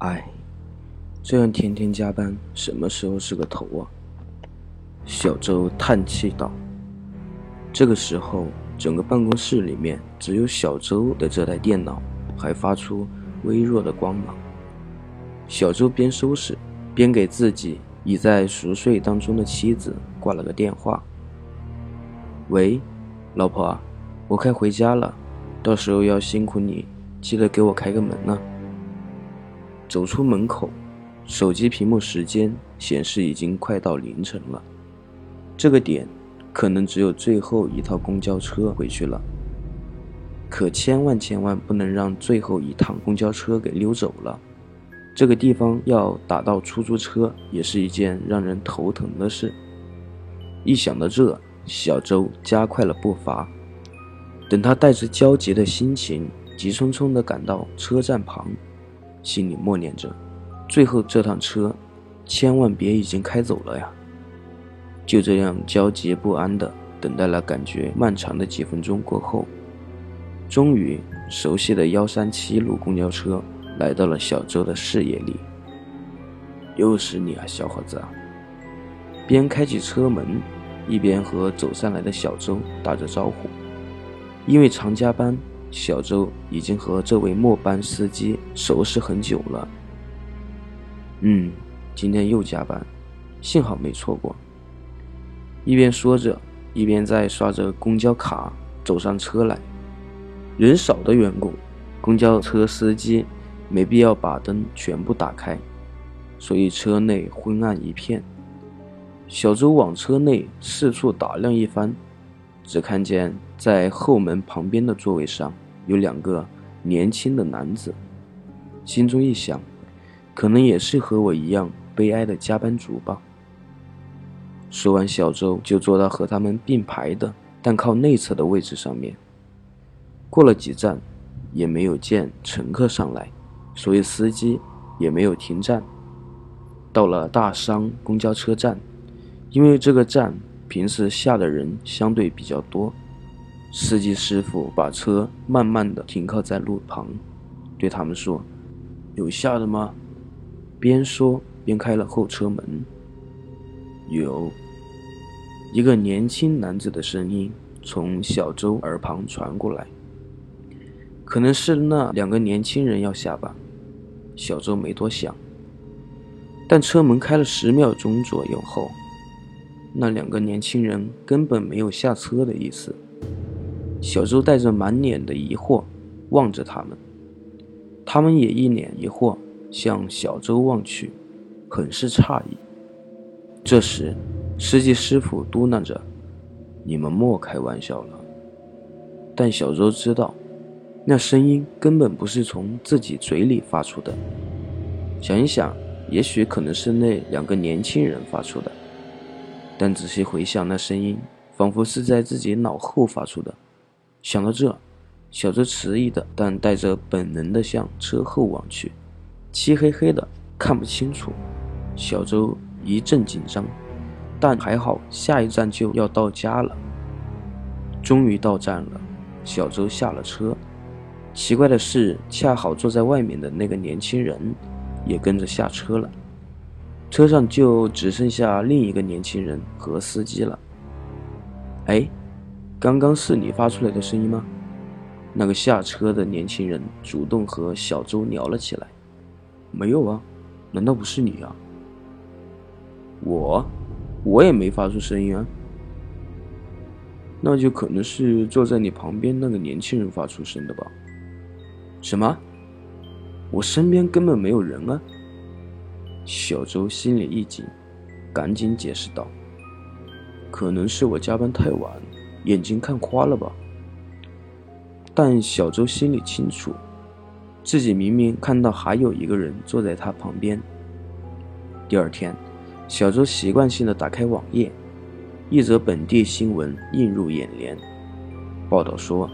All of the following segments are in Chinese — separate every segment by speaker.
Speaker 1: 唉，这样天天加班，什么时候是个头啊？小周叹气道。这个时候，整个办公室里面只有小周的这台电脑还发出微弱的光芒。小周边收拾边给自己已在熟睡当中的妻子挂了个电话：“喂，老婆，我快回家了，到时候要辛苦你，记得给我开个门呢。”走出门口，手机屏幕时间显示已经快到凌晨了。这个点可能只有最后一趟公交车回去了。可千万千万不能让最后一趟公交车给溜走了。这个地方要打到出租车也是一件让人头疼的事。一想到这，小周加快了步伐。等他带着焦急的心情，急匆匆地赶到车站旁。心里默念着：“最后这趟车，千万别已经开走了呀！”就这样焦急不安地等待了感觉漫长的几分钟过后，终于熟悉的幺三七路公交车来到了小周的视野里。又是你啊，小伙子啊！边开启车门，一边和走上来的小周打着招呼。因为常加班。小周已经和这位末班司机熟识很久了。嗯，今天又加班，幸好没错过。一边说着，一边在刷着公交卡，走上车来。人少的缘故，公交车司机没必要把灯全部打开，所以车内昏暗一片。小周往车内四处打量一番。只看见在后门旁边的座位上有两个年轻的男子，心中一想，可能也是和我一样悲哀的加班族吧。说完，小周就坐到和他们并排的但靠内侧的位置上面。过了几站，也没有见乘客上来，所以司机也没有停站。到了大商公交车站，因为这个站。平时下的人相对比较多，司机师傅把车慢慢的停靠在路旁，对他们说：“有下的吗？”边说边开了后车门。有一个年轻男子的声音从小周耳旁传过来，可能是那两个年轻人要下吧。小周没多想，但车门开了十秒钟左右后。那两个年轻人根本没有下车的意思。小周带着满脸的疑惑望着他们，他们也一脸疑惑向小周望去，很是诧异。这时，司机师傅嘟囔着：“你们莫开玩笑了。”但小周知道，那声音根本不是从自己嘴里发出的。想一想，也许可能是那两个年轻人发出的。但仔细回想，那声音仿佛是在自己脑后发出的。想到这，小周迟疑的，但带着本能的向车后望去，漆黑黑的，看不清楚。小周一阵紧张，但还好，下一站就要到家了。终于到站了，小周下了车。奇怪的是，恰好坐在外面的那个年轻人，也跟着下车了。车上就只剩下另一个年轻人和司机了。哎，刚刚是你发出来的声音吗？那个下车的年轻人主动和小周聊了起来。没有啊，难道不是你啊？我，我也没发出声音啊。那就可能是坐在你旁边那个年轻人发出声的吧？什么？我身边根本没有人啊！小周心里一紧，赶紧解释道：“可能是我加班太晚，眼睛看花了吧。”但小周心里清楚，自己明明看到还有一个人坐在他旁边。第二天，小周习惯性的打开网页，一则本地新闻映入眼帘。报道说，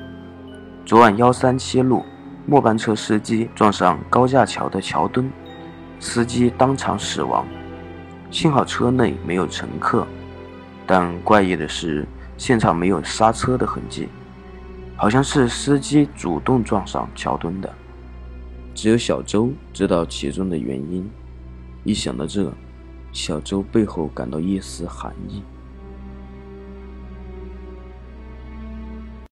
Speaker 1: 昨晚幺三七路末班车司机撞上高架桥的桥墩。司机当场死亡，幸好车内没有乘客。但怪异的是，现场没有刹车的痕迹，好像是司机主动撞上桥墩的。只有小周知道其中的原因。一想到这，小周背后感到一丝寒意。